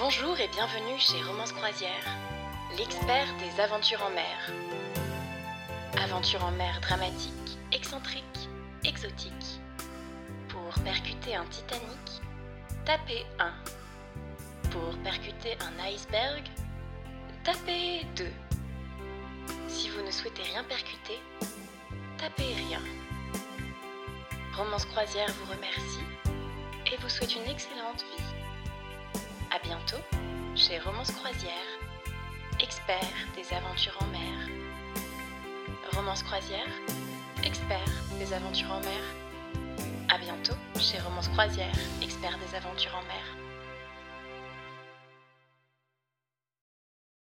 Bonjour et bienvenue chez Romance Croisière, l'expert des aventures en mer. Aventures en mer dramatiques, excentriques, exotiques. Pour percuter un Titanic, tapez 1. Pour percuter un iceberg, tapez 2. Si vous ne souhaitez rien percuter, tapez rien. Romance Croisière vous remercie et vous souhaite une excellente vie. Chez Romance Croisière, expert des aventures en mer. Romance Croisière, expert des aventures en mer. À bientôt chez Romance Croisière, expert des aventures en mer.